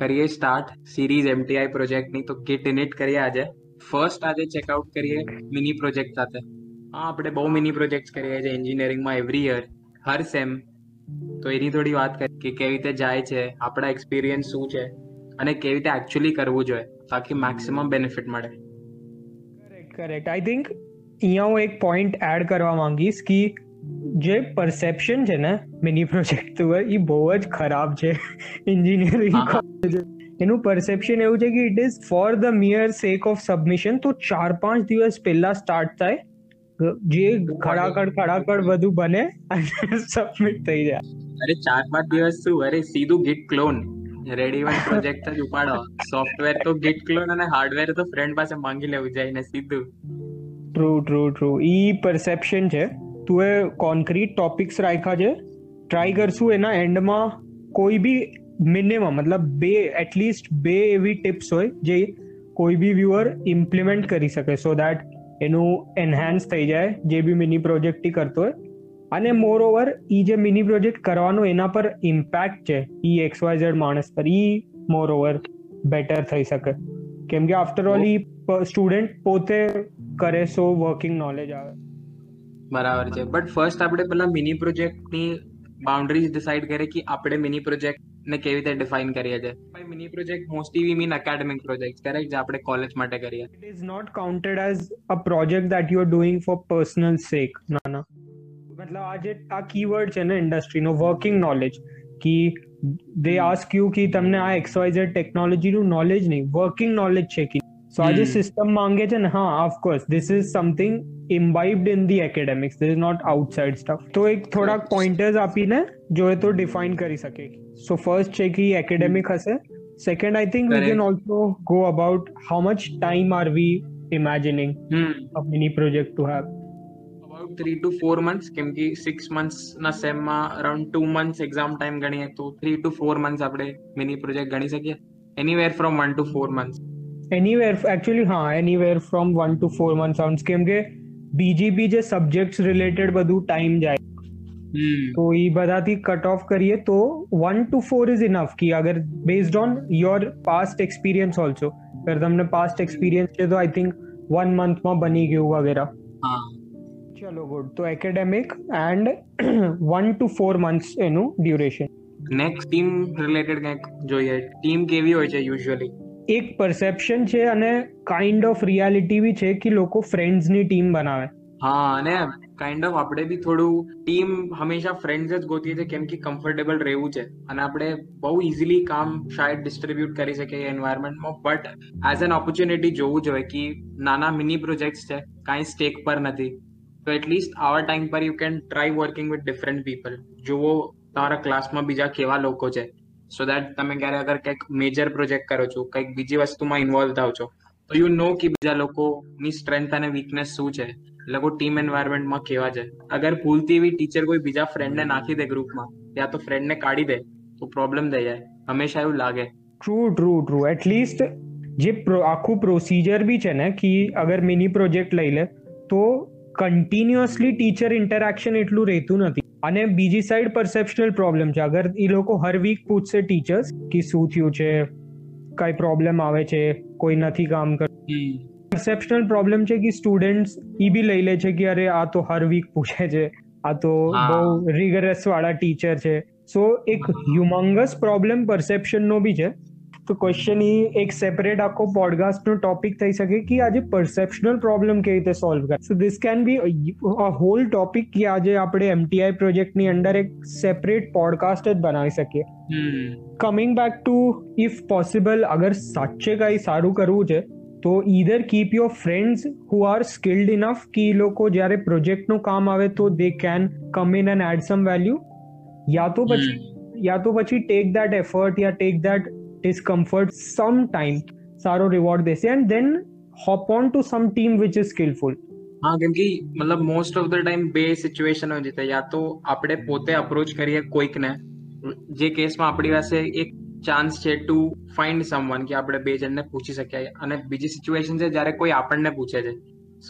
કરીએ start series એમટીઆઈ પ્રોજેક્ટની તો કિટ ઇનિટ કરીએ આજે ફર્સ્ટ આજે ચેકઆઉટ કરીએ મિની પ્રોજેક્ટ સાથે હા આપણે બહુ મિની પ્રોજેક્ટ કરીએ છે એન્જિનિયરિંગમાં એવરી યર હર સેમ તો એની થોડી વાત કરીએ કે કેવી રીતે જાય છે આપણા એક્સપિરિયન્સ શું છે અને કેવી રીતે એકચ્યુઅલી કરવું જોઈએ તાકી મેક્સિમમ બેનિફિટ મળે કરેક્ટ કરેક્ટ આઈ થિંક અહીંયા હું એક પોઈન્ટ એડ કરવા માંગીશ કે જે પરસેપ્શન છે ને મિની પ્રોજેક્ટ ઉપર એ બહુ જ ખરાબ છે એન્જિનિયરિંગ એનું પરસેપ્શન એવું છે કે it is for the mere sake of submission તો ચાર પાંચ દિવસ પહેલા સ્ટાર્ટ થાય જે ખડાકડ ખડાકડ બધું બને અને સબમિટ થઈ જાય અરે ચાર પાંચ દિવસ શું અરે સીધું ગીટ ક્લોન રેડીમેડ પ્રોજેક્ટ જ ઉપાડો સોફ્ટવેર તો ગીટ ક્લોન અને હાર્ડવેર તો ફ્રેન્ડ પાસે માંગી લેવું જાય ને સીધું ટ્રુ ટ્રુ ટ્રુ ઈ પરસેપ્શન છે તુએ કોન્ક્રીટ ટોપિક્સ રાખ્યા છે ટ્રાય કરશું એના એન્ડમાં કોઈ બી મિનિમમ મતલબ બે એટલીસ્ટ બે એવી ટિપ્સ હોય જે કોઈ બી વ્યુઅર ઇમ્પ્લિમેન્ટ કરી શકે સો દેટ એનું એન્હાન્સ થઈ જાય જે બી મિની પ્રોજેક્ટથી કરતો હોય અને મોરઓવર ઈ જે મિની પ્રોજેક્ટ કરવાનો એના પર ઇમ્પેક્ટ છે ઈ એક્સ વાય ઝેડ માણસ પર ઈ મોરઓવર બેટર થઈ શકે કેમ કે આફ્ટર ઓલ એ સ્ટુડન્ટ પોતે કરે સો વર્કિંગ નોલેજ આવે बराबर छे बट फर्स्ट આપણે પહેલા મિની પ્રોજેક્ટ ની બાઉન્ડરીઝ ડિસાઈડ કરે કે આપણે મિની પ્રોજેક્ટ ને કેવી રીતે ડિફાઇન કર્યા છે ભાઈ mini project mostly we mean academic project correct છે આપણે કોલેજ માટે કરીએ it is not counted as a project that you are doing for personal sake ના ના મતલબ આ જે આ કીવર્ડ છે ને ઇન્ડસ્ટ્રી નો વર્કિંગ નોલેજ કી ધે આસ્ક યુ કી તમને આ xyz ટેકનોલોજી નું નોલેજ નહીં working knowledge check So hmm. આજે સિસ્ટમ માંગે છે ને હા of course this is something imbibed in the academics this is not outside stuff તો એક થોડાક પોઈન્ટર્સ આપીને જોઈએ તો ડિફાઇન કરી શકે સો ફર્સ્ટ છે કે એકેડેમિક હશે second I think we can also go about how much time are we imagining a mini project to have about three to four months કેમ કે સિક્સ મંથ્સના સેમમાં around two months exam time ગણીએ તો three to four months આપણે mini project ગણી શકીએ anywhere from one to four months anywhere actually हाँ anywhere from one to four month sound केम के बीजीपी जे सब्जेक्ट्स रिलेटेड बदू टाइम जाए hmm. तो ये बता कट ऑफ करिए तो one to four is enough कि अगर based on your past experience also अगर तुमने पास्ट एक्सपीरियंस के तो आई थिंक वन मंथ में बनी गई वगैरह हाँ। चलो गुड तो academic and one to four months in duration next team related जो है टीम के भी हो यूजुअली એક પરસેપ્શન છે અને કાઇન્ડ ઓફ રિયાલિટી બી છે કે લોકો ફ્રેન્ડ્સની ટીમ બનાવે હા અને કાઇન્ડ ઓફ આપણે બી થોડું ટીમ હંમેશા ફ્રેન્ડ્સ જ ગોતીએ છીએ કેમ કે કમ્ફર્ટેબલ રહેવું છે અને આપણે બહુ ઇઝીલી કામ શાયદ ડિસ્ટ્રીબ્યુટ કરી શકીએ એન્વાયરમેન્ટમાં બટ એઝ એન ઓપોર્ચ્યુનિટી જોવું જોઈએ કે નાના મિની પ્રોજેક્ટ્સ છે કાંઈ સ્ટેક પર નથી તો એટલીસ્ટ આવા ટાઈમ પર you can try working with different people જુઓ તમારા ક્લાસમાં બીજા કેવા લોકો છે સો દેટ તમે ક્યારે અગર કંઈક મેજર પ્રોજેક્ટ કરો છો કંઈક બીજી વસ્તુમાં ઇન્વોલ્વ થાવ છો તો યુ નો કે બીજા લોકોની સ્ટ્રેન્થ અને વીકનેસ શું છે લોકો ટીમ એન્વાયરમેન્ટમાં કેવા છે અગર ભૂલથી એવી ટીચર કોઈ બીજા ફ્રેન્ડને નાખી દે ગ્રુપમાં યા તો ફ્રેન્ડને કાઢી દે તો પ્રોબ્લેમ થઈ જાય હંમેશા એવું લાગે ટ્રુ ટ્રુ ટ્રુ એટલીસ્ટ જે આખું પ્રોસીજર બી છે ને કે અગર મિની પ્રોજેક્ટ લઈ લે તો કન્ટિન્યુઅસલી ટીચર ઇન્ટરેક્શન એટલું રહેતું નથી અને બીજી સાઈડ પરસેપ્શનલ પ્રોબ્લેમ છે અગર એ લોકો હર વીક પૂછશે ટીચર્સ કે શું થયું છે કઈ પ્રોબ્લેમ આવે છે કોઈ નથી કામ કરતું પરસેપ્શનલ પ્રોબ્લેમ છે કે સ્ટુડન્ટ્સ એ બી લઈ લે છે કે અરે આ તો હર વીક પૂછે છે આ તો બહુ રિગરસ વાળા ટીચર છે સો એક હ્યુમંગસ પ્રોબ્લેમ પરસેપ્શનનો બી છે તો ક્વેશ્ચન ઈ એક સેપરેટ કો પોડકાસ્ટ નો ટોપિક થઈ શકે કે આજે પરસેપ્શનલ પ્રોબ્લેમ કે ઇતે સોલ્વ કરે so this can be a whole topic કે આજે આપણે એમટીઆઈ પ્રોજેક્ટ ની અન્ડર એક સેપરેટ પોડકાસ્ટ જ બનાવી સકીએ coming back to if possible અગર સાચે ગાઈ શરૂ કરવું છે તો either keep your friends Who are skilled enough કી લોકો જોારે પ્રોજેક્ટ નો કામ આવે તો they can come in and add some value يا તો બચી يا તો બચી take that effort يا take that discomfort some time સારો reward દેશે and then hop on to some team which is skillful હા કેમ કે મતલબ મોસ્ટ ઓફ ધ ટાઈમ બે સિચ્યુએશન હોય છે યા તો આપણે પોતે અપ્રોચ કરીએ કોઈકને જે કેસમાં આપણી પાસે એક ચાન્સ છે ટુ ફાઇન્ડ સમવન કે આપણે બે જણને પૂછી શકીએ અને બીજી સિચ્યુએશન છે જ્યારે કોઈ આપણને પૂછે છે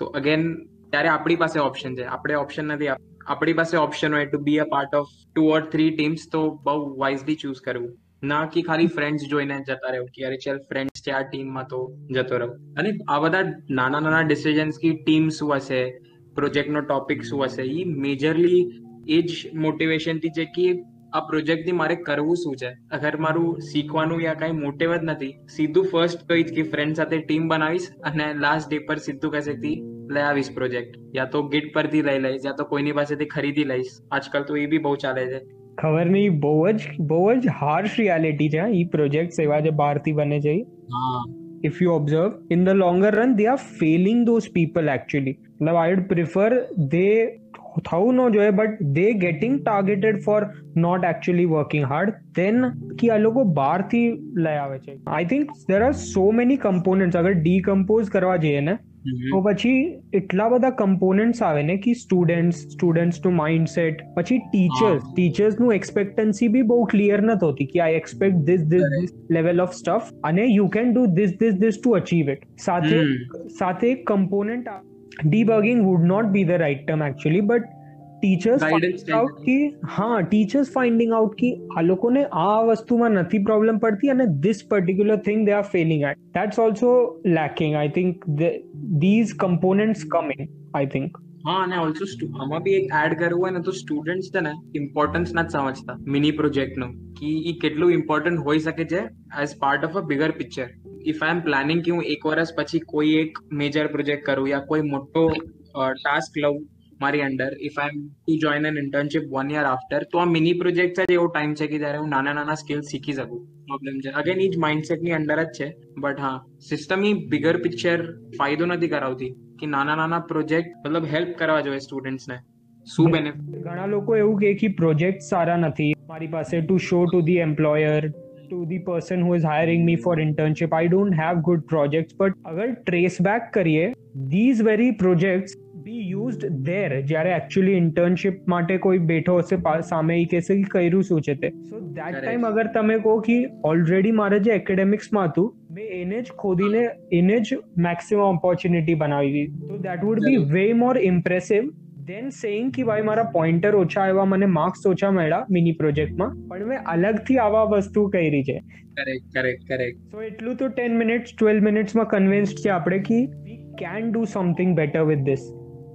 સો અગેન ત્યારે આપણી પાસે ઓપ્શન છે આપણે ઓપ્શન નથી આપણી પાસે ઓપ્શન હોય to be a part of two or three teams તો બહુ વાઇઝલી ચૂઝ કરવું ના કે ખાલી ફ્રેન્ડ્સ જોઈને જતા રહો કે અરે ચાલ ફ્રેન્ડ્સ છે આ ટીમમાં તો જતો રહું અને આ બધા નાના નાના ડિસિઝન્સ કી ટીમ શું હશે પ્રોજેક્ટનો ટોપિક શું હશે એ મેજરલી એ જ મોટિવેશનથી છે કે આ પ્રોજેક્ટથી મારે કરવું શું છે અગર મારું શીખવાનું યા કાંઈ મોટેવ જ નથી સીધું ફર્સ્ટ કહીશ કે ફ્રેન્ડ સાથે ટીમ બનાવીશ અને લાસ્ટ ડે પર સીધું કહેશે કે લઈ આવીશ પ્રોજેક્ટ યા તો ગીટ પરથી લઈ લઈશ યા તો કોઈની પાસેથી ખરીદી લઈશ આજકાલ તો એ બી બહુ ચાલે છે ખબર નહીં બહુ જ બહુ જ હાર્શ રિયાલિટી છે એ પ્રોજેક્ટ એવા જે બહારથી બને છે if you observe in the longer run they are failing those people actually મતલબ આઈ વુડ પ્રિફર દે થવું ન જોઈએ but they getting targeted for not actually working hard then કે આ લોકો બહારથી લઈ આવે છે I think there are so many components અગર ડીકમ્પોઝ કરવા જઈએ ને તો પછી એટલા બધા કમ્પોનન્ટ્સ આવે ને કે સ્ટુડન્ટ્સ સ્ટુડન્ટ્સ સ્ટુડન્ટ્સનું માઇન્ડસેટ પછી ટીચર્સ ટીચર્સનું એક્સપેક્ટન્સી બી બહુ ક્લિયર નથી હોતી કે I expect this this level of stuff અને you can do this this this to achieve it સાથે સાથે component debugging would not be the right term actually but teachers finding out કે હા ટીચર્સ ફાઇન્ડિંગ આઉટ કે આ લોકોને આ વસ્તુમાં નથી પ્રોબ્લેમ પડતી અને this particular thing they are failing at that's also lacking I think these components come in I think હા અને ઓલ્સો આમાં બી એક એડ કરવું હોય ને તો સ્ટુડન્ટ્સ છે ને ઇમ્પોર્ટન્સ ના જ સમજતા મિની પ્રોજેક્ટનું કે એ કેટલું ઇમ્પોર્ટન્ટ હોઈ શકે છે as part of a bigger picture if I am planning કે હું એક વર્ષ પછી કોઈ એક મેજર પ્રોજેક્ટ કરું યા કોઈ મોટો ટાસ્ક લઉં મારી under if I am to join an internship one year after તો આ મિની પ્રોજેક્ટ જ એવો ટાઈમ છે કે જ્યારે હું નાના નાના સ્કિલ શીખી શકું પ્રોબ્લેમ છે અગેન એ જ માઇન્ડસેટની અંડર જ છે બટ હા સિસ્ટમ એ બિગર પિક્ચર ફાયદો નથી કરાવતી કે નાના નાના પ્રોજેક્ટ મતલબ હેલ્પ કરવા જોઈએ સ્ટુડન્ટ્સને શું બેનિફિટ ઘણા લોકો એવું કહે કે પ્રોજેક્ટ સારા નથી મારી પાસે to show to the employer to the person who is hiring me for internship i don't have good projects but agar trace back kariye these very projects use there જ્યારે actually internship માટે કોઈ બેઠો હશે સામે ઈ કેસે then saying भाई मारा मैंने मार्क्स मिनी प्रोजेक्ट में अलग थी आवा करेक्ट करेक्ट सो इटलू तो 10 मिनट्स 12 मिनट्स में कन्विंस्ड छे आपड़े कि we can do something better with this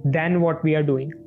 than what we are doing